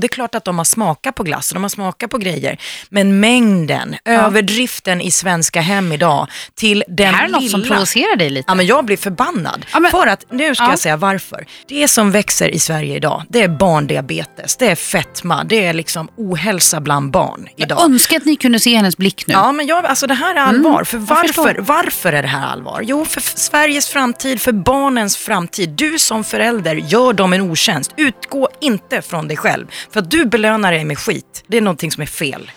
Det är klart att de har smakat på glass och de har smakat på grejer. Men mängden, överdriften i svenska hem idag till den Det här är lilla... något som provocerar dig lite. Ja, men jag blir förbannad. Ja, men- För att, nu ska Ja. jag säga varför. Det som växer i Sverige idag, det är barndiabetes, det är fetma, det är liksom ohälsa bland barn idag. Jag önskar att ni kunde se hennes blick nu. Ja, men jag, alltså det här är allvar. För jag förstår. varför, varför är det här allvar? Jo, för Sveriges framtid, för barnens framtid. Du som förälder gör dem en otjänst. Utgå inte från dig själv. För att du belönar dig med skit. Det är någonting som är fel.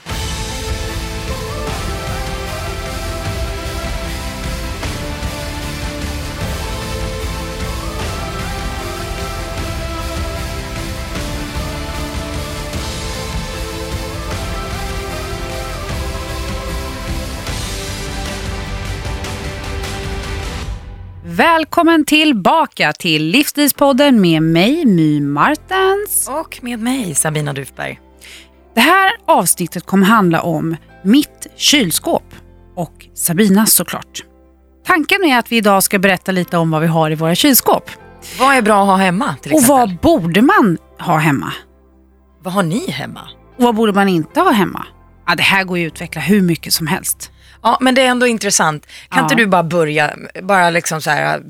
Välkommen tillbaka till Livsstilspodden med mig, My Martens. Och med mig, Sabina Dufberg. Det här avsnittet kommer handla om mitt kylskåp och Sabinas såklart. Tanken är att vi idag ska berätta lite om vad vi har i våra kylskåp. Vad är bra att ha hemma till Och exempel? vad borde man ha hemma? vad har ni hemma? Och vad borde man inte ha hemma? Ja, det här går ju att utveckla hur mycket som helst. Ja, men det är ändå intressant. Kan Ja. inte du bara börja, bara liksom så här,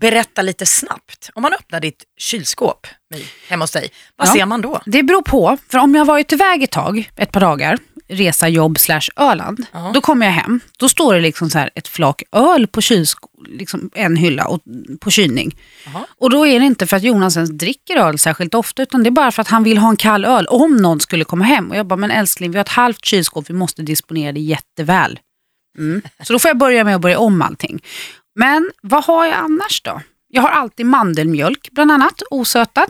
berätta lite snabbt. Om man öppnar ditt kylskåp hemma hos dig, vad Ja. ser man då? Det beror på, för om jag har varit iväg ett tag, ett par dagar, resa, jobb slash Öland, Ja. då kommer jag hem. Då står det liksom så här ett flak öl på kylsk- liksom en hylla och, på kylning. Jaha. Och då är det inte för att Jonas ens dricker öl särskilt ofta, utan det är bara för att han vill ha en kall öl om någon skulle komma hem. Och jag bara, men älskling, vi har ett halvt kylskåp, vi måste disponera det jätteväl. Mm. Så då får jag börja med att börja om allting. Men vad har jag annars då? Jag har alltid mandelmjölk, bland annat, osötad.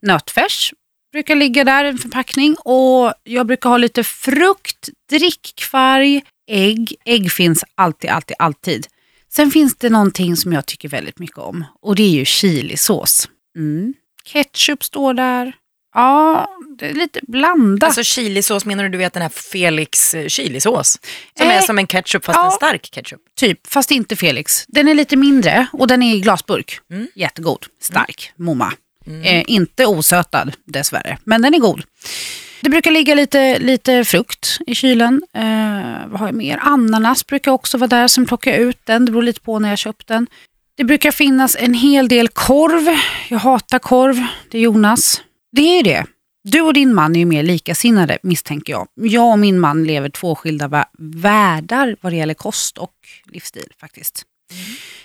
Nötfärs brukar ligga där, en förpackning. Och jag brukar ha lite frukt, drickkvarg, ägg. Ägg finns alltid, alltid, alltid. Sen finns det någonting som jag tycker väldigt mycket om och det är ju chilisås. Mm. Ketchup står där. Ja, det är lite blandat. Alltså chilisås, menar du du vet den här Felix eh, chilisås? Som Eh, är som en ketchup fast ja. en stark ketchup. Typ, fast inte Felix. Den är lite mindre och den är i glasburk. Mm. Jättegod, stark, momma. Eh, inte osötad dessvärre, men den är god. Det brukar ligga lite, lite frukt i kylen. Eh, vad har jag mer? Ananas brukar också vara där, som plockar jag ut den. Det beror lite på när jag köpt den. Det brukar finnas en hel del korv. Jag hatar korv, det är Jonas. Det är ju det. Du och din man är ju mer likasinnade misstänker jag. Jag och min man lever två skilda vä- världar vad det gäller kost och livsstil faktiskt.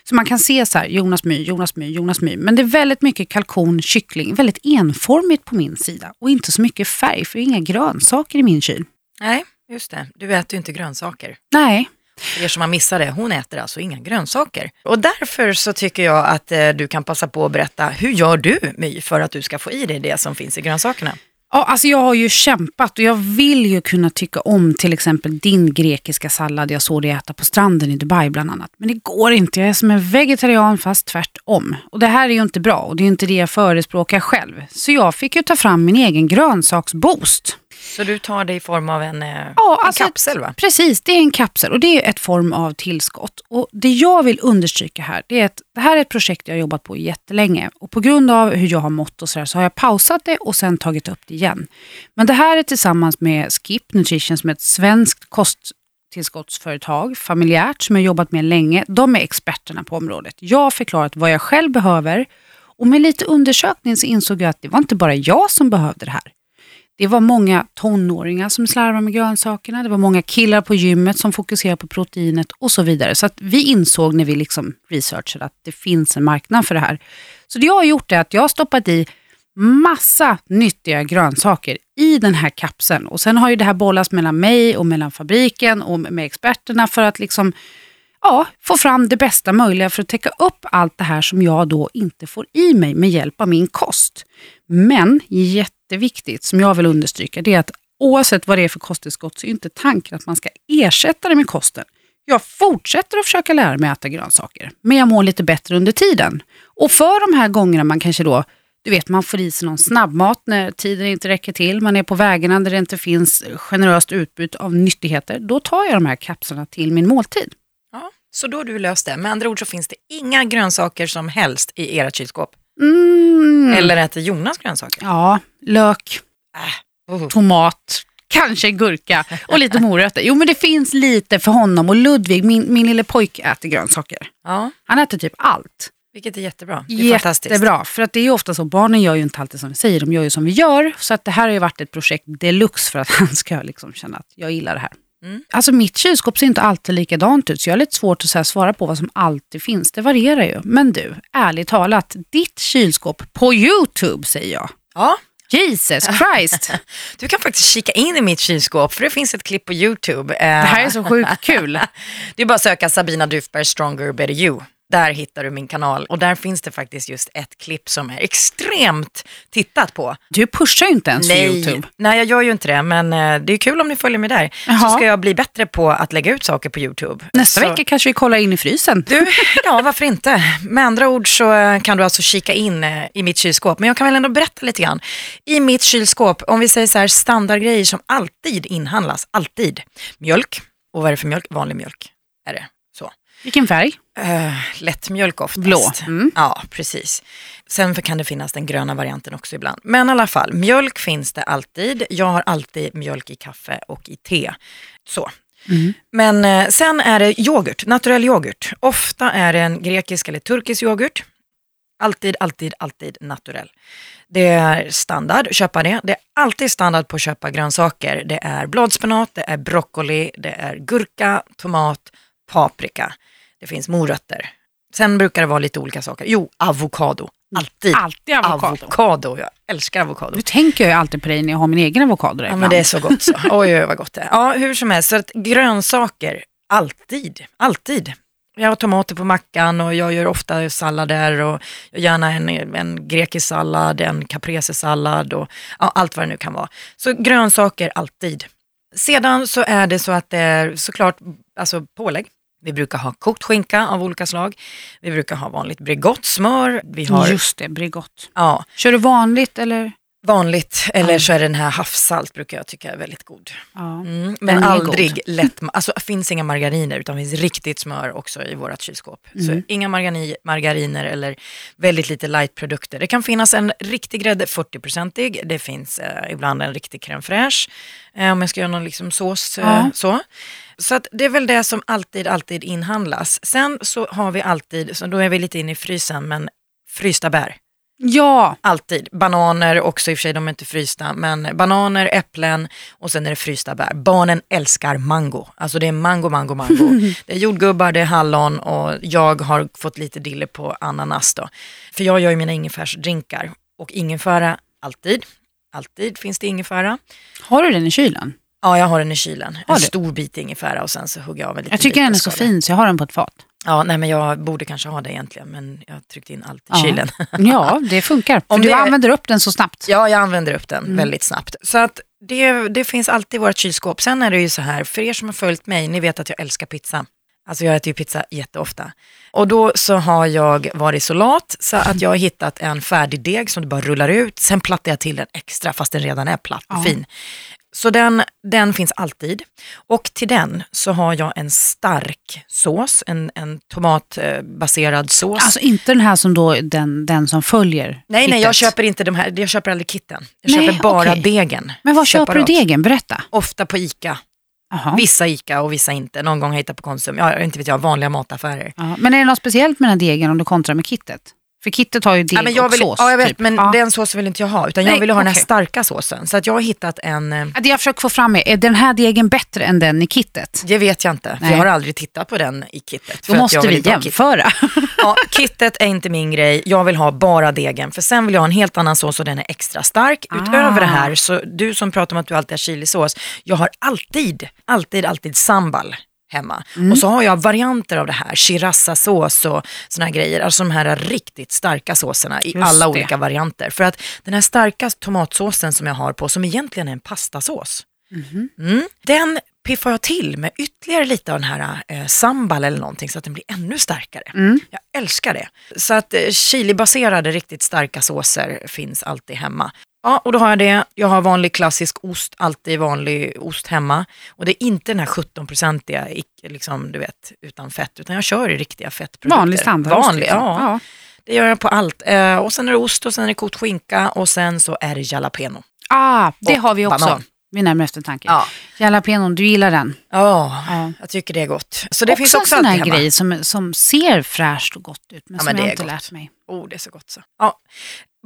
Så man kan se så här, Jonas My, Jonas My, Jonas My. Men det är väldigt mycket kalkon, kyckling, väldigt enformigt på min sida. Och inte så mycket färg, för det är inga grönsaker i min kyl. Nej, just det. Du äter ju inte grönsaker. Nej, för er som har missat det, hon äter alltså inga grönsaker. Och därför så tycker jag att eh, du kan passa på att berätta, hur gör du My för att du ska få i dig det som finns i grönsakerna? Ja, alltså jag har ju kämpat och jag vill ju kunna tycka om till exempel din grekiska sallad jag såg dig äta på stranden i Dubai bland annat. Men det går inte, jag är som en vegetarian fast tvärtom. Och det här är ju inte bra och det är inte det jag förespråkar själv. Så jag fick ju ta fram min egen grönsaksboost. Så du tar det i form av en, eh, Ja, en alltså kapsel va? Precis, det är en kapsel och det är ett form av tillskott. Och Det jag vill understryka här, det är att det här är ett projekt jag har jobbat på jättelänge. Och på grund av hur jag har mått och så, där, så har jag pausat det och sen tagit upp det igen. Men det här är tillsammans med Skip Nutrition som är ett svenskt kosttillskottsföretag, familjärt, som jag har jobbat med länge. De är experterna på området. Jag har förklarat vad jag själv behöver och med lite undersökning så insåg jag att det var inte bara jag som behövde det här. Det var många tonåringar som slarvade med grönsakerna. Det var många killar på gymmet som fokuserade på proteinet och så vidare. Så att vi insåg när vi liksom researchade att det finns en marknad för det här. Så det jag har gjort är att jag har stoppat i massa nyttiga grönsaker i den här kapseln. Och sen har ju det här bollats mellan mig och mellan fabriken och med experterna för att liksom ja, få fram det bästa möjliga för att täcka upp allt det här som jag då inte får i mig med hjälp av min kost. Men jätteviktigt, som jag vill understryka, det är att oavsett vad det är för kosttillskott så är inte tanken att man ska ersätta det med kosten. Jag fortsätter att försöka lära mig att äta grönsaker, men jag mår lite bättre under tiden. Och för de här gångerna man kanske då du vet, man får i sig någon snabbmat när tiden inte räcker till. Man är på vägarna där det inte finns generöst utbud av nyttigheter. Då tar jag de här kapslarna till min måltid. Ja, så då har du löst det. Med andra ord så finns det inga grönsaker som helst i era kylskåp. Mm. Eller äter Jonas grönsaker? Ja, lök. Oh. tomat, kanske gurka och lite morötter. Jo men det finns lite för honom och Ludvig, min, min lille pojk äter grönsaker. Ja, Han äter typ allt. vilket är jättebra. Det är fantastiskt. Jättebra, för att det är ofta så, barnen gör ju inte alltid som vi säger, de gör ju som vi gör. Så att det här har ju varit ett projekt deluxe för att han ska liksom känna att jag gillar det här. Mm. Alltså mitt kylskåp ser inte alltid likadant ut, så jag har lite svårt att svara på vad som alltid finns. Det varierar ju. Men du, ärligt talat, ditt kylskåp på YouTube säger jag. Ja, Jesus Christ! du kan faktiskt kika in i mitt kylskåp för det finns ett klipp på YouTube. Eh, Det här är så sjukt kul. Det är bara att söka Sabina Dufberg Stronger Better You. Där hittar du min kanal och där finns det faktiskt just ett klipp som är extremt tittat på. Du pushar ju inte ens för Nej, YouTube. nej, jag gör ju inte det, men eh, det är kul om ni följer med där. Så Jaha. ska jag bli bättre på att lägga ut saker på YouTube. Nästa så, vecka kanske vi kollar in i frysen. Du, ja varför inte? Med andra ord så eh, kan du alltså kika in eh, i mitt kylskåp. Men jag kan väl ändå berätta lite grann. I mitt kylskåp, om vi säger så här standardgrejer som alltid inhandlas, alltid. Mjölk, och vad är det för mjölk? Vanlig mjölk är det. Vilken färg? Uh, lättmjölk oftast. Blå. Mm. Ja, precis. Sen kan det finnas den gröna varianten också ibland. Men i alla fall, mjölk finns det alltid. Jag har alltid mjölk i kaffe och i te. Så. Mm. Men eh, sen är det yoghurt, naturell yoghurt. Ofta är det en grekisk eller turkisk yoghurt. Alltid, alltid, alltid naturell. Det är standard, köpa det. Det är alltid standard på att köpa grönsaker. Det är bladspenat, det är broccoli, det är gurka, tomat, paprika. Det finns morötter. Sen brukar det vara lite olika saker. Jo, avokado. Alltid. Alltid avokado. avokado. Jag älskar avokado. Nu tänker jag ju alltid på dig när jag har min egen avokado Ja, men det är så gott så. Oj, oj, vad gott det är. Ja, hur som helst, så att grönsaker, alltid, alltid. Jag har tomater på mackan och jag gör ofta sallader och gärna en, en grekisk sallad, en caprese-sallad och ja, allt vad det nu kan vara. Så grönsaker, alltid. Sedan så är det så att det är såklart alltså pålägg. Vi brukar ha kokt skinka av olika slag. Vi brukar ha vanligt Bregott-smör. Vi har Just det, Bregott. ja, Kör du vanligt eller? Vanligt, eller så är det den här havssalt brukar jag tycka är väldigt god. Ja. Mm, men aldrig god. lätt, alltså det finns inga margariner utan det finns riktigt smör också i vårt kylskåp. Mm. Så inga margani, margariner eller väldigt lite lightprodukter. Det kan finnas en riktig grädde, 40-procentig, det finns eh, ibland en riktig crème fraîche, eh, om jag ska göra någon liksom sås. Eh, Ja. så. så att det är väl det som alltid, alltid inhandlas. Sen så har vi alltid, så då är vi lite inne i frysen, men frysta bär. Ja, Alltid. Bananer också, i och för sig de är inte frysta, men bananer, äpplen och sen är det frysta bär. Barnen älskar mango. Alltså det är mango, mango, mango. det är jordgubbar, det är hallon och jag har fått lite dille på ananas då. För jag gör ju mina ingefärsdrinkar och ingefära, alltid. Alltid finns det ingefära. har du den i kylen? Ja, jag har den i kylen. En stor bit ingefära och sen så hugger jag av en liten Jag tycker den är så fin så jag har den på ett fat. Ja, nej men jag borde kanske ha det egentligen, men jag tryckte in allt i Ja. kylen. Ja, det funkar. För Om du det- använder upp den så snabbt. Ja, jag använder upp den Mm. väldigt snabbt. Så att det, det finns alltid i vårt kylskåp. Sen är det ju så här, för er som har följt mig, ni vet att jag älskar pizza. Alltså jag äter ju pizza jätteofta. Och då så har jag varit så lat så att jag har hittat en färdig deg som du bara rullar ut. Sen plattar jag till den extra fast den redan är platt och Ja. fin. Så den, den finns alltid. Och till den så har jag en stark sås, en, en tomatbaserad sås. Alltså inte den här som då den, den som följer nej, nej, kittet. jag köper inte de här, jag köper aldrig kitten. Jag Nej, köper bara okej. degen. Men var köper separat. du degen? Berätta. Ofta på ICA. Jaha. Vissa ICA och vissa inte. Någon gång har jag hittat på Konsum. Ja, inte vet jag, vanliga mataffärer. Ja, men är det något speciellt med den här degen om du kontrar med kittet? För kittet har ju deg Ja, men jag och vill, sås. ja, jag vet, typ. men ja. den såsen vill inte jag ha. Utan jag Nej, vill ha den här starka såsen. Så att jag har hittat en, eh, Ja, Det jag försöker få fram är, är den här degen bättre än den i kittet? det vet jag inte. För jag har aldrig tittat på den i kittet. Då måste vi jämföra. Ja, kittet är inte min grej. Jag vill ha bara degen. För sen vill jag ha en helt annan sås och den är extra stark. Utöver Ah. det här, så du som pratar om att du alltid har chilisås. Jag har alltid, alltid, alltid sambal hemma. Mm. Och så har jag varianter av det här, chirassa-sås och såna här grejer. Alltså de här riktigt starka såserna i Just alla det. olika varianter. För att den här starka tomatsåsen som jag har på, som egentligen är en pastasås. Mhm. Mm, den piffar jag till med ytterligare lite av den här eh, sambal eller någonting så att den blir ännu starkare. Mm. Jag älskar det. Så att eh, chilibaserade riktigt starka såser finns alltid hemma. Ja, och då har jag det. Jag har vanlig klassisk ost, alltid vanlig ost hemma. Och det är inte den här 17-procentiga, icke, liksom, du vet, utan fett, utan jag kör i riktiga fettprodukter. Vanlig standard. Vanlig, liksom. ja. Det gör jag på allt. Eh, och sen är det ost och sen är det kokt skinka och sen så är det jalapeno. Ah, det Och har vi också. banan. Vid närmare eftertanke. Ja. Jalapenon, du gillar den? Ja, Ja. jag tycker det är gott. Så det också finns också en sån här grej som, som ser fräscht och gott ut, men Ja, som men jag inte gott. lärt mig. Oh, det är så gott så. Ja.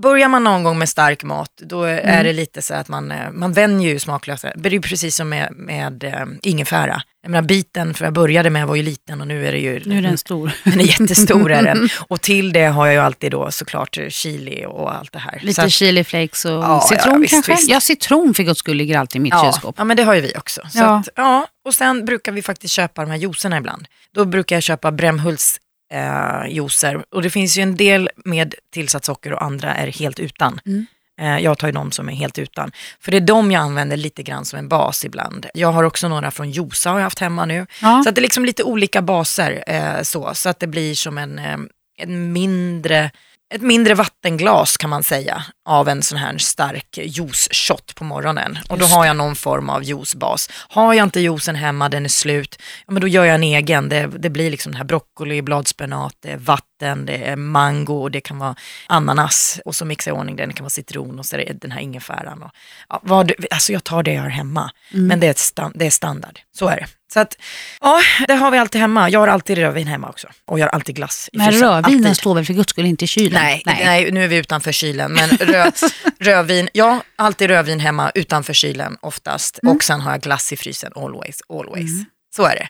Börjar man någon gång med stark mat, då är Mm. det lite så att man, eh, man vänjer ju smaklösa. Det är ju precis som med, med äh, ingefära. Jag menar biten, för jag började med var ju liten och nu är det ju Nu är den stor. den är jättestor. Är den. Och till det har jag ju alltid då såklart chili och allt det här. Lite att- chili flakes och Ja, citron ja, visst, kanske? visst. Ja, citron för guds skull ligger alltid i mitt ja, kylskåp. ja, men det har ju vi också. Så Ja. Att, ja, och sen brukar vi faktiskt köpa de här juicerna ibland. Då brukar jag köpa Brämhults eh, juicer och det finns ju en del med tillsatt socker och andra är helt utan. Mm. Eh, jag tar ju de som är helt utan. För det är de jag använder lite grann som en bas ibland. Jag har också några från Josa har jag haft hemma nu. Ja. Så att det är liksom lite olika baser eh, så, så att det blir som en, eh, en mindre, ett mindre vattenglas kan man säga av en sån här stark juice-shot på morgonen. Och då har jag någon form av juicebas. Har jag inte juicen hemma, den är slut, ja, men då gör jag en egen. Det, det blir liksom den här broccoli, bladspenat, det är vatten, det är mango, och det kan vara ananas och så mixar jag i ordning den, det kan vara citron och så är det den här ingefäran. Och, ja, vad, alltså jag tar det jag har hemma, Mm. men det är, stan, det är standard. Så är det. Så att, ja, det har vi alltid hemma. Jag har alltid rödvin hemma också. Och jag har alltid glass i Men frysen. rödvinen Alltid. står väl för guds skull inte i kylen? Nej, nej. nu är vi utanför kylen. Men rö, rödvin, ja, alltid rödvin hemma utanför kylen oftast. Mm. Och sen har jag glass i frysen, always, always. Så är det.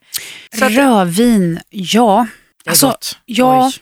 Så att, Rödvin, ja. det är Alltså, gott. ja, Oj.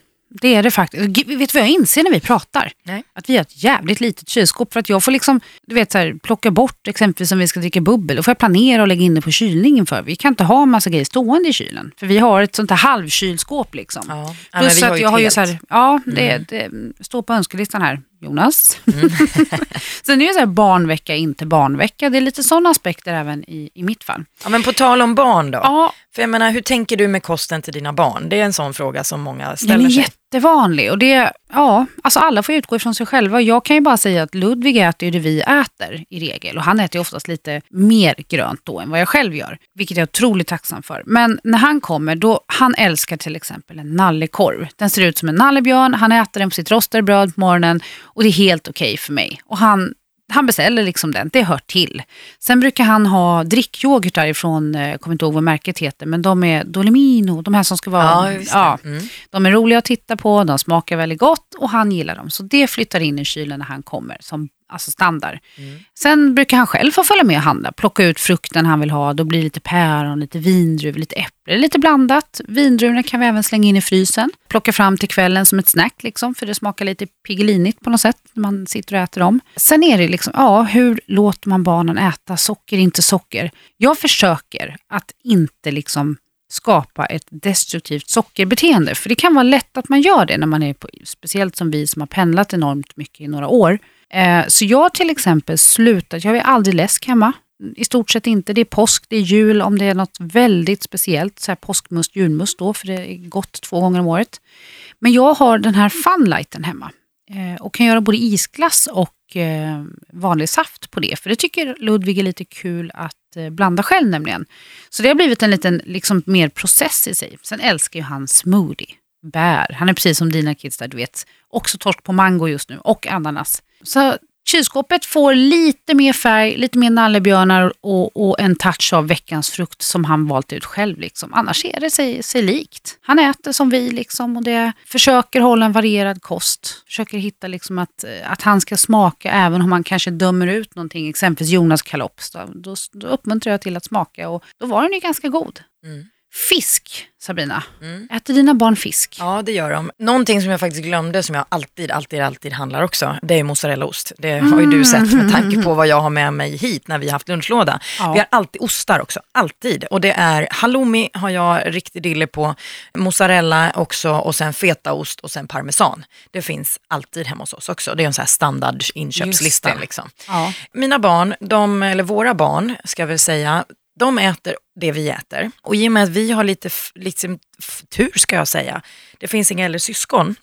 Det är det faktiskt. Vet du vad jag inser när vi pratar? Nej. Att vi har ett jävligt litet kylskåp för att jag får liksom, du vet så här, plocka bort exempelvis om vi ska dricka bubbel. Då får jag planera och lägga in det på kylningen för. Vi kan inte ha massa grejer stående i kylen. För vi har ett sånt här halvkylskåp liksom. Ja. Ja, Plus har att jag har ju så här, ja det, det står på önskelistan här, Jonas. Mm. Sen är det så här barnvecka, inte barnvecka. Det är lite sådana aspekter även i, i mitt fall. Ja, men på tal om barn då. Ja, För jag menar, hur tänker du med kosten till dina barn? Det är en sån fråga som många ställer sig jättevanlig och det, ja, alltså alla får utgå ifrån sig själva. Jag kan ju bara säga att Ludvig äter ju det vi äter i regel och han äter ju oftast lite mer grönt då än vad jag själv gör, vilket jag är otroligt tacksam för. Men när han kommer, då, han älskar till exempel en nallekorv. Den ser ut som en nallebjörn, han äter den på sitt rostade bröd på morgonen och det är helt okej för mig. Och han han beställer liksom den, det hör till. Sen brukar han ha drickyoghurtar ifrån, eh, jag kommer inte ihåg vad märket heter, men de är Dolomino, de här som ska vara... Ja, ja, Mm. de är roliga att titta på, de smakar väldigt gott och han gillar dem. Så det flyttar in i kylen när han kommer som alltså standard. Mm. Sen brukar han själv få följa med och handla, plocka ut frukten han vill ha. Då blir det lite päron, lite vindruvor, lite äpple, lite blandat. Vindruvorna kan vi även slänga in i frysen. Plocka fram till kvällen som ett snack, liksom, för det smakar lite pigelinigt på något sätt när man sitter och äter dem. Sen är det liksom, ja, hur låter man barnen äta? Socker, inte socker. Jag försöker att inte liksom skapa ett destruktivt sockerbeteende. För det kan vara lätt att man gör det när man är på, speciellt som vi som har pendlat enormt mycket i några år. Eh, så jag har till exempel slutat, jag har aldrig läsk hemma. I stort sett inte. Det är påsk, det är jul, om det är något väldigt speciellt, så här påskmust, julmust då, för det är gott två gånger om året. Men jag har den här funlighten hemma eh, och kan göra både isglass och eh, vanlig saft på det. För det tycker Ludvig är lite kul att eh, blanda själv nämligen. Så det har blivit en liten liksom, mer process i sig. Sen älskar ju han smoothie, bär. Han är precis som dina kids där, du vet. Också torsk på mango just nu och ananas. Så kylskåpet får lite mer färg, lite mer nallebjörnar och, och en touch av veckans frukt som han valt ut själv. Liksom. Annars är det sig, sig likt. Han äter som vi liksom och det försöker hålla en varierad kost. Försöker hitta liksom att, att han ska smaka även om man kanske dömer ut någonting. Exempelvis Jonas kalops. Då, då, då uppmuntrar jag till att smaka och då var den ju ganska god. Mm. Fisk, Sabrina. Mm. Äter dina barn fisk? Ja, det gör de. Någonting som jag faktiskt glömde, som jag alltid, alltid, alltid handlar också, det är mozzarellaost. Det har ju du sett med tanke på vad jag har med mig hit när vi har haft lunchlåda. Ja. Vi har alltid ostar också, alltid. Och det är halloumi har jag riktig dille på, mozzarella också och sen fetaost och sen parmesan. Det finns alltid hemma hos oss också. Det är en sån här standard Just inköpslista. det. Liksom. Ja. Mina barn, de, eller våra barn ska jag väl säga, de äter det vi äter. Och i och med att vi har lite, liksom, tur ska jag säga, det finns inga äldre syskon,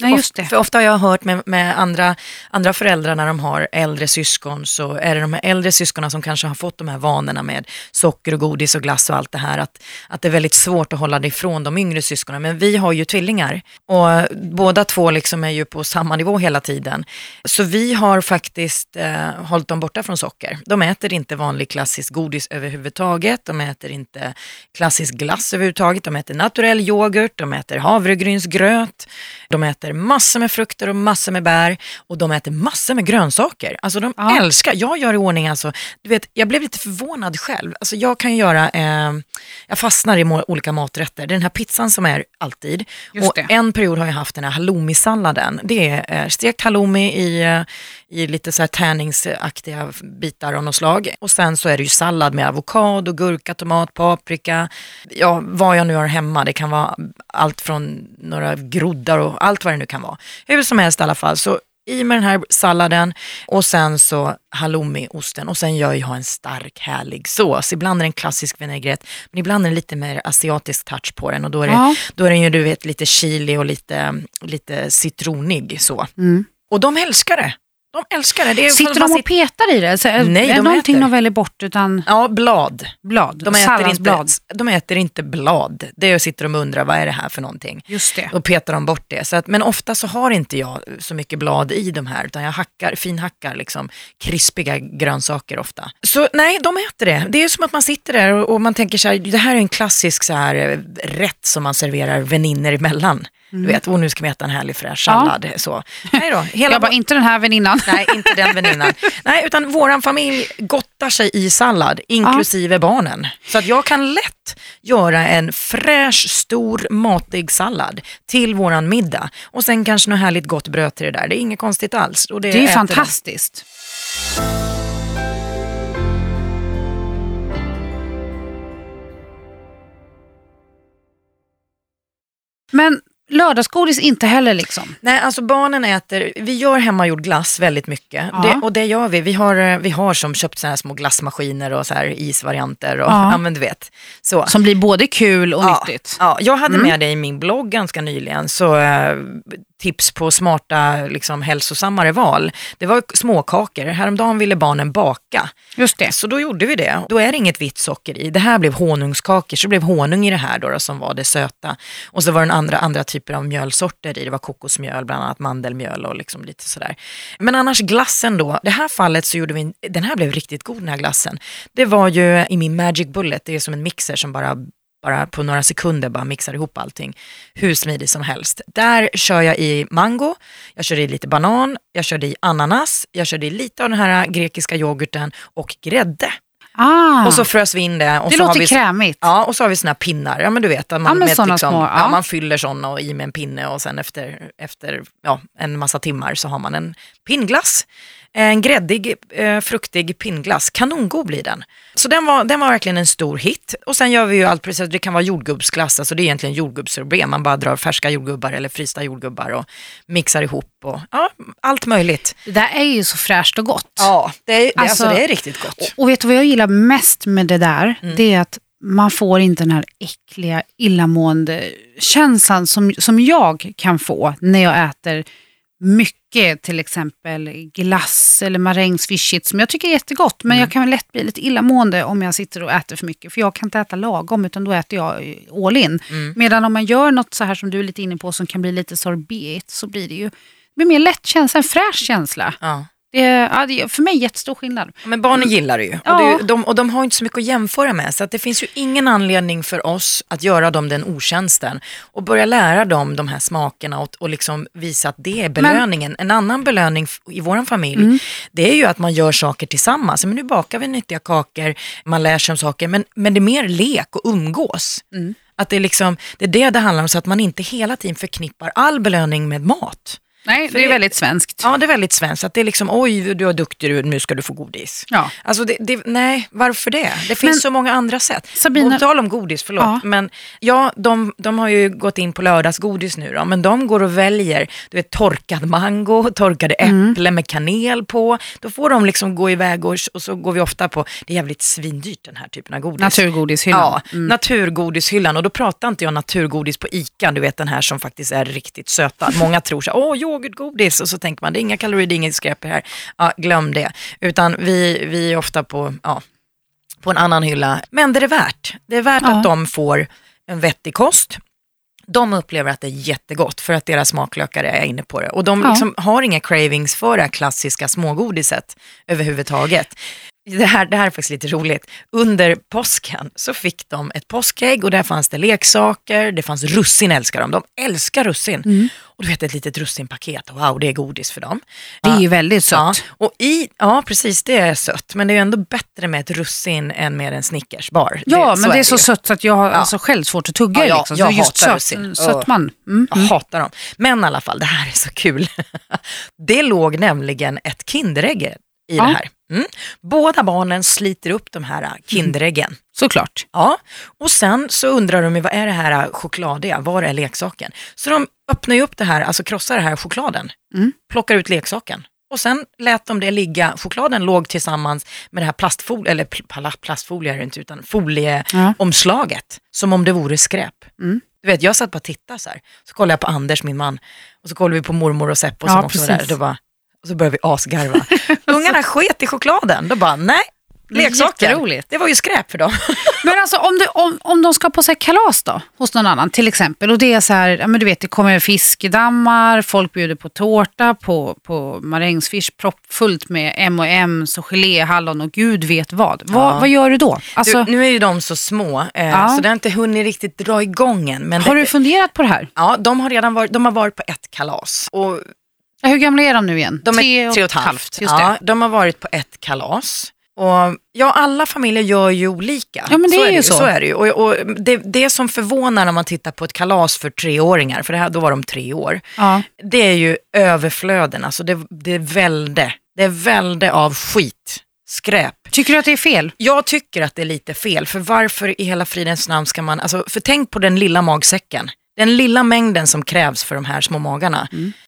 Nej, just det. För ofta har jag hört med, med andra, andra föräldrar när de har äldre syskon så är det de här äldre syskonen som kanske har fått de här vanorna med socker och godis och glass och allt det här. Att, att det är väldigt svårt att hålla det ifrån de yngre syskonen. Men vi har ju tvillingar och båda två liksom är ju på samma nivå hela tiden. Så vi har faktiskt eh, hållit dem borta från socker. De äter inte vanlig klassisk godis överhuvudtaget. De äter inte klassisk glass överhuvudtaget. De äter naturell yoghurt, de äter havregrynsgröt, de äter massor med frukter och massor med bär och de äter massor med grönsaker. Alltså de Ja. älskar, jag gör i ordning alltså, du vet, jag blev lite förvånad själv. Alltså jag kan göra, eh, jag fastnar i olika maträtter. Det är den här pizzan som är alltid. Just och det. en period har jag haft den här halloumisalladen. Det är eh, stekt halloumi i, eh, i lite så här tärningsaktiga bitar av något slag. Och sen så är det ju sallad med avokado, gurka, tomat, paprika. Ja, vad jag nu har hemma. Det kan vara allt från några groddar och allt vad det nu kan vara. Hur som helst i alla fall. Så i med den här salladen och sen så halloumiosten och sen gör jag en stark härlig sås. Ibland är det en klassisk vinägrett men ibland är det lite mer asiatisk touch på den och då är det, Ja. då är den ju du vet lite chili och lite, lite citronig så. Mm. Och de älskar det. De älskar det. det Sitter de och petar i det? Så är Nej, är de någonting äter. de väljer bort utan Ja, blad. blad? De äter, inte, de äter inte blad. Det sitter de och undrar, vad är det här för någonting? Just det. Då petar de bort det. Så att, men ofta så har inte jag så mycket blad i de här, utan jag hackar, finhackar liksom krispiga grönsaker ofta. Så nej, de äter det. Det är som att man sitter där och, och man tänker så här, det här är en klassisk så här, eh, rätt som man serverar väninnor emellan. Du vet, och nu ska vi äta en härlig fräsch Ja. sallad. Så. Nej då, hela Jag bara, inte den här väninnan. Nej, inte den väninnan. Nej, utan våran familj gottar sig i sallad, inklusive barnen. Så att jag kan lätt göra en fräsch, stor, matig sallad till våran middag. Och sen kanske något härligt gott bröd till det där. Det är inget konstigt alls. Och Det är ju äter de. fantastiskt. Men lördagsgodis inte heller liksom? Nej, alltså barnen äter, vi gör hemmagjord glass väldigt mycket. Ja. Det, och det gör vi. Vi har, eh, vi har som köpt såna här små glassmaskiner och så här isvarianter. Och, ja. men du vet. Så. Som blir både kul och ja, nyttigt. Ja, jag hade Mm. med det i min blogg ganska nyligen, så eh, tips på smarta, liksom, hälsosammare val. Det var småkakor. Häromdagen ville barnen baka, Just det. så då gjorde vi det. Då är det inget vitt socker i. Det här blev honungskakor, så det blev honung i det här då, då som var det söta. Och så var det andra, andra typer av mjölsorter i. Det var kokosmjöl, bland annat mandelmjöl och liksom lite sådär. Men annars glassen då. Det här fallet så gjorde vi, en- den här blev riktigt god den här glassen. Det var ju i min Magic Bullet, det är som en mixer som bara bara på några sekunder bara mixar ihop allting. Hur smidigt som helst. Där kör jag i mango, jag kör i lite banan, jag kör i ananas, jag kör i lite av den här grekiska yoghurten och grädde. Ah, Och så frös vi in det. Och det så har låter vi, krämigt. Ja, och så har vi såna här pinnar. Ja, men du vet, att man, Ja, med liksom, små, ja. ja. man fyller såna och i med en pinne och sen efter, efter ja, en massa timmar så har man en pinnglass. En gräddig, eh, fruktig pinnglass. Kanongod blir den. Så den var, den var verkligen en stor hit. Och sen gör vi ju allt precis, det kan vara jordgubbsglass, alltså det är egentligen jordgubbssorbet. Man bara drar färska jordgubbar eller frysta jordgubbar och mixar ihop och ja, allt möjligt. Det där är ju så fräscht och gott. Ja, det är, alltså, Alltså- det är riktigt gott. Och, och vet du vad jag gillar mest med det där? Det är att man får inte den här äckliga, illamående känslan som, som jag kan få när jag äter mycket, till exempel glass eller marängsfishit som jag tycker är jättegott. Men jag kan lätt bli lite illamående om jag sitter och äter för mycket. För jag kan inte äta lagom utan då äter jag all in. Medan om man gör något så här som du är lite inne på som kan bli lite sorbet så blir det ju det blir mer lätt känsla, en fräsch känsla. Ja. Det är, ja, det är för mig jättestor skillnad. Men barnen gillar det ju. Ja. Och, det, de, och de har inte så mycket att jämföra med. Så att det finns ju ingen anledning för oss att göra dem den otjänsten. Och börja lära dem de här smakerna och, och liksom visa att det är belöningen. en annan belöning i vår familj, Mm. det är ju att man gör saker tillsammans. Men nu bakar vi nyttiga kakor, man lär sig om saker. Men, men det är mer lek och umgås. Mm. Att det, är liksom, det är det det handlar om, så att man inte hela tiden förknippar all belöning med mat. Nej, För det är väldigt svenskt. Ja, det är väldigt svenskt. Att det är liksom, oj, du är duktig du, nu ska du få godis. Ja. Alltså, det, det, nej, varför det? Det finns Men- så många andra sätt. Sabina- På tal om godis, förlåt. Ja. Men ja, de, de har ju gått in på lördagsgodis nu då, men de går och väljer, du vet, torkad mango, torkade Mm. äpplen med kanel på. Då får de liksom gå iväg och, och så går vi ofta på, det är jävligt svindyrt den här typen av godis. Naturgodishyllan. Ja, naturgodishyllan. Och då pratar inte jag naturgodis på ICA, du vet den här som faktiskt är riktigt söta. Många tror så här, åh yoghurtgodis, och så tänker man det är inga kalorier, det är inget skräp här. Ja, glöm det. Utan vi, vi är ofta på, ja, på en annan hylla. Men det är värt. Det är värt Ja. att de får en vettig kost. De upplever att det är jättegott för att deras smaklökar är inne på det. Och de Ja. liksom har inga cravings för det här klassiska smågodiset överhuvudtaget. Det här, det här är faktiskt lite roligt. Under påsken så fick de ett påskägg och där fanns det leksaker, det fanns russin älskar de. De älskar russin. Mm. Och du vet ett litet russinpaket, wow det är godis för dem. Det är ju väldigt sött. Ja, och i, ja, precis det är sött. Men det är ju ändå bättre med ett russin än med en Snickersbar. Ja, men det är så ju. sött så att jag har Ja. alltså själv svårt att tugga Ja, det. jag- Liksom. jag så just hatar sött, russin. sötman. Mm. Jag hatar dem. Men i alla fall, det här är så kul. Det låg nämligen ett Kinderägg i Ja. det här. Mm. Båda barnen sliter upp de här Kinderäggen. Såklart. Ja, och sen så undrar de ju, vad är det här chokladiga, var är leksaken? Så de öppnar ju upp det här, alltså krossar det här chokladen, Mm. plockar ut leksaken. Och sen lät de det ligga, chokladen låg tillsammans med det här plastfolie, eller pl- pla- plastfolie är det inte, utan folieomslaget, som om det vore skräp. Mm. Du vet, jag satt bara och tittade så här, så kollade jag på Anders, min man, och så kollade vi på mormor och Seppo som Ja, också var där. precis. Då bara, och så började vi asgarva. Ungarna sket i chokladen, då bara, nej, Jätteroligt. det var ju skräp för dem. Men alltså om, det, om, om de ska på sig kalas då, hos någon annan till exempel. Och det är så här, ja, men du vet det kommer fiskedammar, folk bjuder på tårta, på, på marängsfish proppfullt med M&M's och gelé, hallon och gud vet vad. Vad, Ja. vad gör du då? Alltså, du, nu är ju de så små, eh, Ja. så det har inte hunnit riktigt dra igång än. Men har det, du funderat på det här? Ja, de har redan varit, de har varit på ett kalas. Och Ja, Hur gamla är de nu igen? de är tre och ett halvt. Just ja, de har varit på ett kalas. Och, ja, alla familjer gör ju olika. Ja, men det är ju så. så är det ju. Och, och det, det som förvånar när man tittar på ett kalas för treåringar, för det här, då var de tre år, Ja. det är ju överflöden. Alltså det, det välde. Det välde av skit, skräp. Tycker du att det är fel? Jag tycker att det är lite fel, för varför i hela fridens namn ska man, alltså, för tänk på den lilla magsäcken. Den lilla mängden som krävs för de här små magarna. Anpassa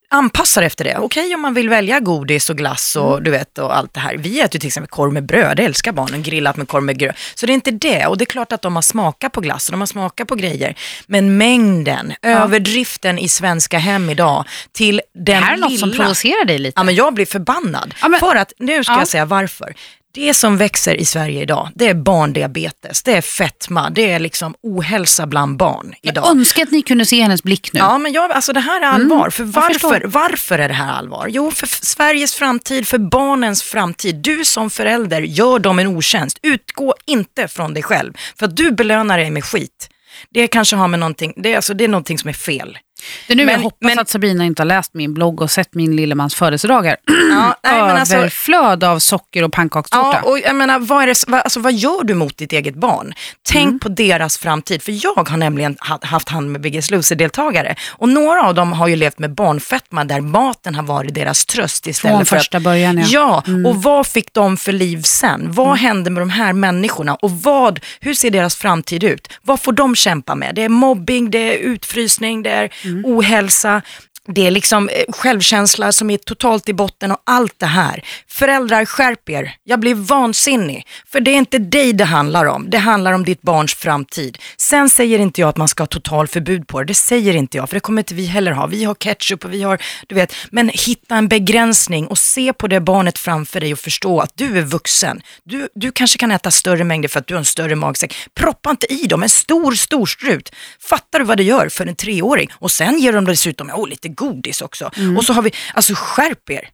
det efter det. Okej om man vill välja godis och glass och du vet och allt det här. Vi äter ju till exempel korv med bröd, det älskar barnen, grillat med korv med gröt. Så det är inte det. Och det är klart att de har smakat på glass och de har smakat på grejer. Men mängden, överdriften i svenska hem idag till den Det här är lilla... något som provocerar dig lite. Ja, men jag blir förbannad. Ja, men- För att, nu ska Ja. jag säga varför. Det som växer i Sverige idag, det är barndiabetes, det är fetma, det är liksom ohälsa bland barn jag idag. önskar att ni kunde se hennes blick nu. Ja, men jag, alltså det här är allvar. För Mm, jag varför, varför är det här allvar? Jo, för Sveriges framtid, för barnens framtid. Du som förälder gör dem en otjänst. Utgå inte från dig själv, för att du belönar dig med skit. Det kanske har med någonting, det är, alltså, det är någonting som är fel. Det är nu Men- jag hoppas men- att Sabina inte har läst min blogg och sett min lillemans födelsedagar. Ja, nej, men alltså, Överflöd av socker och pannkakstårta. Ja, och jag menar, vad, är det, vad, alltså, vad gör du mot ditt eget barn? Tänk Mm. på deras framtid, för jag har nämligen ha, haft hand med Biggest Loser-deltagare och några av dem har ju levt med barnfetma där maten har varit deras tröst istället Från för första att, början, ja. Mm. Ja, och vad fick de för liv sen? Vad hände med de här människorna och vad, hur ser deras framtid ut? Vad får de kämpa med? Det är mobbing, det är utfrysning, det är Mm. ohälsa. Det är liksom eh, självkänsla som är totalt i botten och allt det här. Föräldrar, skärp er. Jag blir vansinnig. För det är inte dig det handlar om. Det handlar om ditt barns framtid. Sen säger inte jag att man ska ha total förbud på det. Det säger inte jag, för det kommer inte vi heller ha. Vi har ketchup och vi har, du vet. Men hitta en begränsning och se på det barnet framför dig och förstå att du är vuxen. Du, du kanske kan äta större mängder för att du har en större magsäck. Proppa inte i dem en stor, stor strut. Fattar du vad det gör för en treåring? Och sen ger de dessutom oh, lite godis också. Och så har vi, alltså skärp er.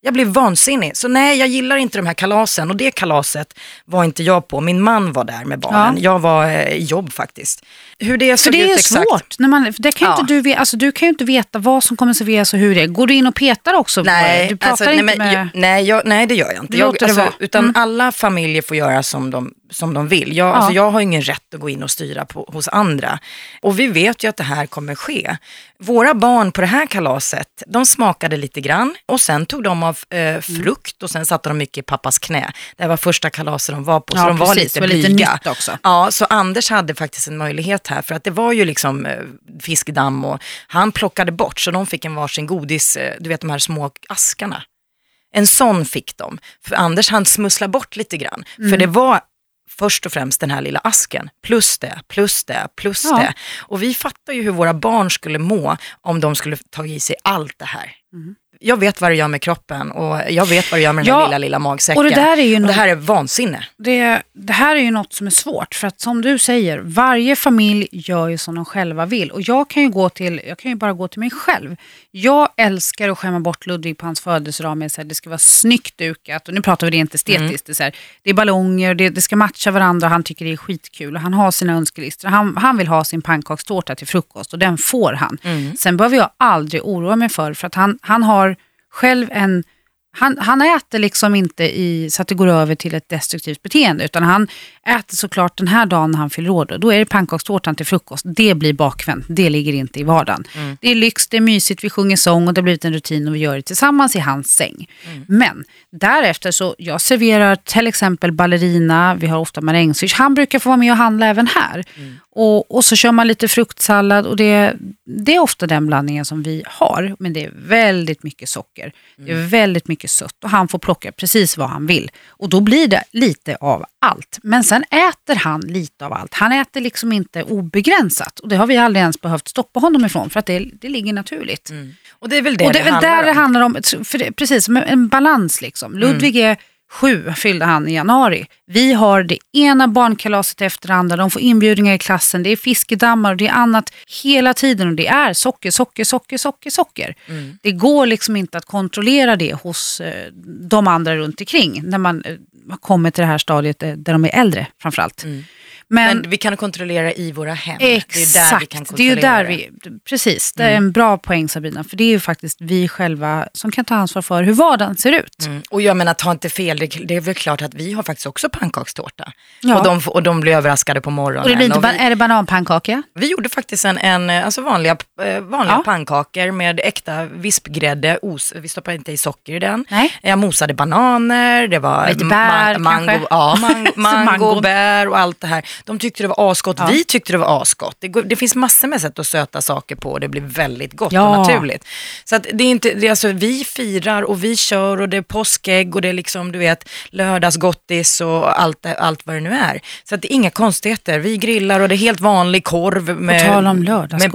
Jag blev vansinnig. Så nej, jag gillar inte de här kalasen. Och det kalaset var inte jag på. Min man var där med barnen. Jag var eh, i jobb faktiskt. Hur det För såg det ut är exakt. svårt. När man, för det kan Ja. inte du, alltså, du kan ju inte veta vad som kommer serveras och hur det är. Går du in och petar också? det? Nej, du pratar alltså, inte nej, men, med... jag, nej, jag, nej, det gör jag inte. Jag, låter det alltså, vara. Utan Mm. alla familjer får göra som de som de vill. Jag, Ja. alltså, jag har ingen rätt att gå in och styra på, hos andra. Och vi vet ju att det här kommer ske. Våra barn på det här kalaset, de smakade lite grann och sen tog de av Mm. eh, frukt och sen satte de mycket i pappas knä. Det här var första kalaset de var på, så Ja, de var precis. lite Det var lite blyga. nytt också. Ja, så Anders hade faktiskt en möjlighet här för att det var ju liksom eh, fiskdamm och han plockade bort så de fick en varsin godis, eh, du vet de här små askarna. En sån fick de. För Anders han smussla bort lite grann. Mm. För det var först och främst den här lilla asken, plus det, plus det, plus Ja. det. Och vi fattar ju hur våra barn skulle må om de skulle ta i sig allt det här. Mm. Jag vet vad det gör med kroppen och jag vet vad det gör med den Ja, lilla, lilla magsäcken. och det där är ju och något- det här är vansinne. Det, det här är ju något som är svårt. För att som du säger, varje familj gör ju som de själva vill. Och jag kan ju, gå till, jag kan ju bara gå till mig själv. Jag älskar att skämma bort Ludvig på hans födelsedag med att det ska vara snyggt dukat. Och nu pratar vi rent estetiskt. Det, är så här, det är ballonger, det, det ska matcha varandra. Han tycker det är skitkul. Och han har sina önskelistor. Han, han vill ha sin pannkakstårta till frukost och den får han. Sen behöver jag aldrig oroa mig för, för att han, han har själv en han, han äter liksom inte i, så att det går över till ett destruktivt beteende utan han äter såklart den här dagen när han fyller år. Då, då är det pannkakstårtan till frukost. Det blir bakvänt, det ligger inte i vardagen. Det är lyx, det är mysigt, vi sjunger sång och det har blivit en rutin och vi gör det tillsammans i hans säng. Men därefter så, jag serverar till exempel ballerina, vi har ofta marängsviss. Han brukar få vara med och handla även här. Och, och så kör man lite fruktsallad och det, det är ofta den blandningen som vi har. Men det är väldigt mycket socker. Det är väldigt mycket sött och han får plocka precis vad han vill. Och då blir det lite av allt. Men sen äter han lite av allt. Han äter liksom inte obegränsat. Och det har vi aldrig ens behövt stoppa honom ifrån för att det, det ligger naturligt. Och det är väl det och det är väl handlar där det om. handlar om, för det, precis en balans liksom. Ludvig är sju, fyllde han i januari. Vi har det ena barnkalaset efter det andra, de får inbjudningar i klassen, det är fiskedammar och det är annat hela tiden och det är socker, socker, socker, socker, socker. Det går liksom inte att kontrollera det hos eh, de andra runt omkring när man eh, kommit till det här stadiet eh, där de är äldre framförallt. Men, Men vi kan kontrollera i våra hem. Exakt, Det är där vi kan det är ju där vi, precis, det är en bra poäng Sabina, för det är ju faktiskt vi själva som kan ta ansvar för hur vardagen ser ut. Mm. Och jag menar, ta inte fel, det, det är väl klart att vi har faktiskt också pannkakstårta. Ja. Och, de, och de blir överraskade på morgonen. Och det blir inte, vi, är det bananpannkaka? vi gjorde faktiskt en, en alltså vanliga, eh, vanliga Ja. pannkakor med äkta vispgrädde, os, vi stoppade inte i socker i den. Nej. Jag mosade bananer, det var Lite bär, mango, kanske? ja, mango, mango. bär och allt det här. De tyckte det var asgott, Ja. vi tyckte det var asgott. Det, det finns massor med sätt att söta saker på och det blir väldigt gott Ja. och naturligt. Så att det är inte, det är alltså, vi firar och vi kör och det är påskägg och det är liksom, du vet, lördagsgottis och allt, allt vad det nu är. Så att det är inga konstigheter. Vi grillar och det är helt vanlig korv med, om med,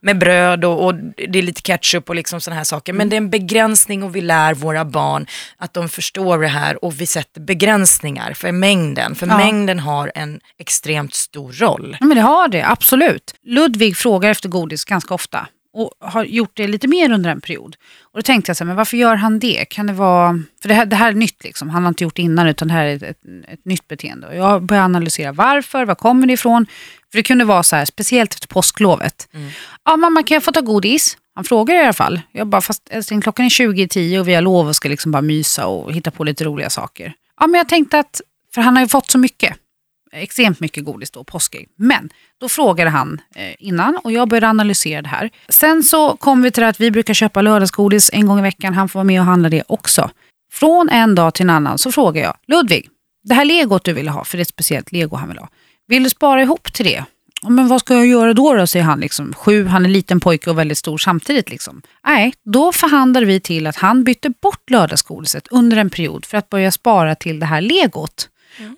med bröd och, och det är lite ketchup och liksom sådana här saker. Men det är en begränsning och vi lär våra barn att de förstår det här och vi sätter begränsningar för mängden. För Ja. mängden har en extremt stor roll. Ja, men det har det, absolut. Ludvig frågar efter godis ganska ofta och har gjort det lite mer under en period. Och då tänkte jag så här, men varför gör han det? Kan det vara, för det här, det här är nytt liksom, han har inte gjort det innan utan det här är ett, ett, ett nytt beteende. Och jag började analysera varför, var kommer det ifrån? För det kunde vara så här, speciellt efter påsklovet. Ja mamma kan jag få ta godis? Han frågar i alla fall. Jag bara, fast älskling klockan är 20 i 10 och vi har lov och ska liksom bara mysa och hitta på lite roliga saker. Ja men jag tänkte att, för han har ju fått så mycket extremt mycket godis då, påskägg. Men då frågade han eh, innan och jag började analysera det här. Sen så kom vi till det att vi brukar köpa lördagsgodis en gång i veckan. Han får vara med och handla det också. Från en dag till en annan så frågar jag, Ludvig, det här legot du ville ha, för det är ett speciellt lego han vill ha. Vill du spara ihop till det? Men vad ska jag göra då, då säger han. Liksom. Sju, han är liten pojke och väldigt stor samtidigt. Liksom. Nej, då förhandlade vi till att han bytte bort lördagsgodiset under en period för att börja spara till det här legot.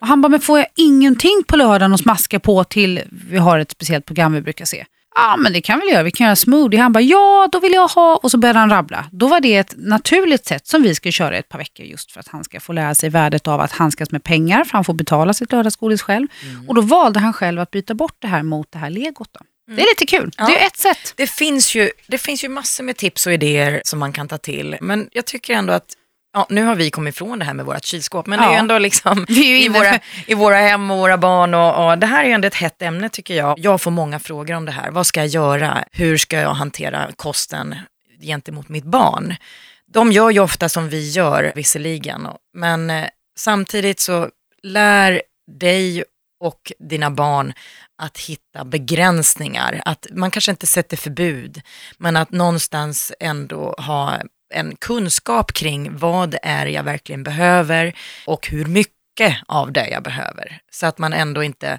Och han bara, men får jag ingenting på lördagen att smaska på till vi har ett speciellt program vi brukar se? Ja, men det kan vi göra. Vi kan göra smoothie. Han bara, ja, då vill jag ha. Och så började han rabbla. Då var det ett naturligt sätt som vi ska köra ett par veckor just för att han ska få lära sig värdet av att handskas med pengar, för han får betala sitt lördagsgodis själv. Och då valde han själv att byta bort det här mot det här legot. Då. Det är lite kul. Det är ett sätt. Det finns, ju, det finns ju massor med tips och idéer som man kan ta till. Men jag tycker ändå att Ja, nu har vi kommit ifrån det här med vårt kylskåp, men det är Ja. ju ändå liksom i, våra, i våra hem och våra barn. Och, och det här är ju ändå ett hett ämne tycker jag. Jag får många frågor om det här. Vad ska jag göra? Hur ska jag hantera kosten gentemot mitt barn? De gör ju ofta som vi gör visserligen, men eh, samtidigt så lär dig och dina barn att hitta begränsningar. Att man kanske inte sätter förbud, men att någonstans ändå ha en kunskap kring vad det är jag verkligen behöver och hur mycket av det jag behöver. Så att man ändå inte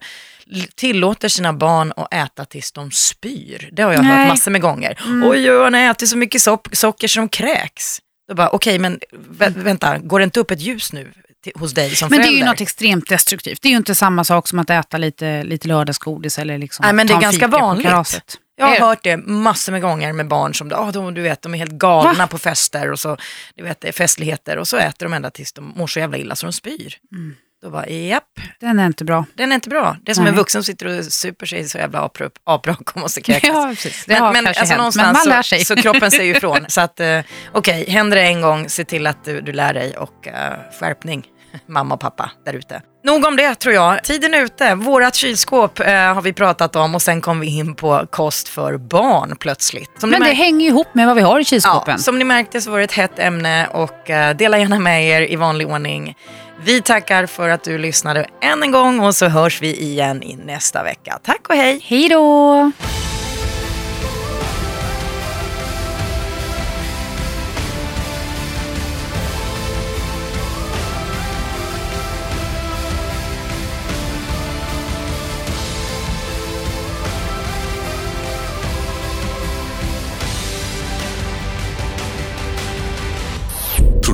tillåter sina barn att äta tills de spyr. Det har jag Nej. hört massor med gånger. Mm. Oj, oj, han ätit så mycket so socker som kräks. Då bara, okej, men vä vänta, går det inte upp ett ljus nu hos dig som Men det är förälder? ju något extremt destruktivt. Det är ju inte samma sak som att äta lite, lite lördagsgodis eller liksom Nej, men det är ganska vanligt. Jag har är- hört det massor med gånger med barn som, oh, de, du vet, de är helt galna Va? på fester och så, du vet, det är festligheter och så äter de ända tills de mår så jävla illa så de spyr. Mm. Då bara, japp, Den är inte bra. den är inte bra. Det är som Nej. en vuxen som sitter och super sig så jävla aprak och måste kräkas. Ja, precis. Det Men, men, alltså, hänt, men någonstans man lär så, sig. så kroppen säger ifrån. Så att, eh, okej, händer det en gång, se till att du, du lär dig och eh, skärpning, mamma och pappa där ute. Nog om det tror jag. Tiden är ute. Vårat kylskåp eh, har vi pratat om och sen kom vi in på kost för barn plötsligt. Som Men det hänger ihop med vad vi har i kylskåpen. Ja, som ni märkte så var det ett hett ämne och eh, dela gärna med er i vanlig ordning. Vi tackar för att du lyssnade än en gång och så hörs vi igen i nästa vecka. Tack och hej! Hej då!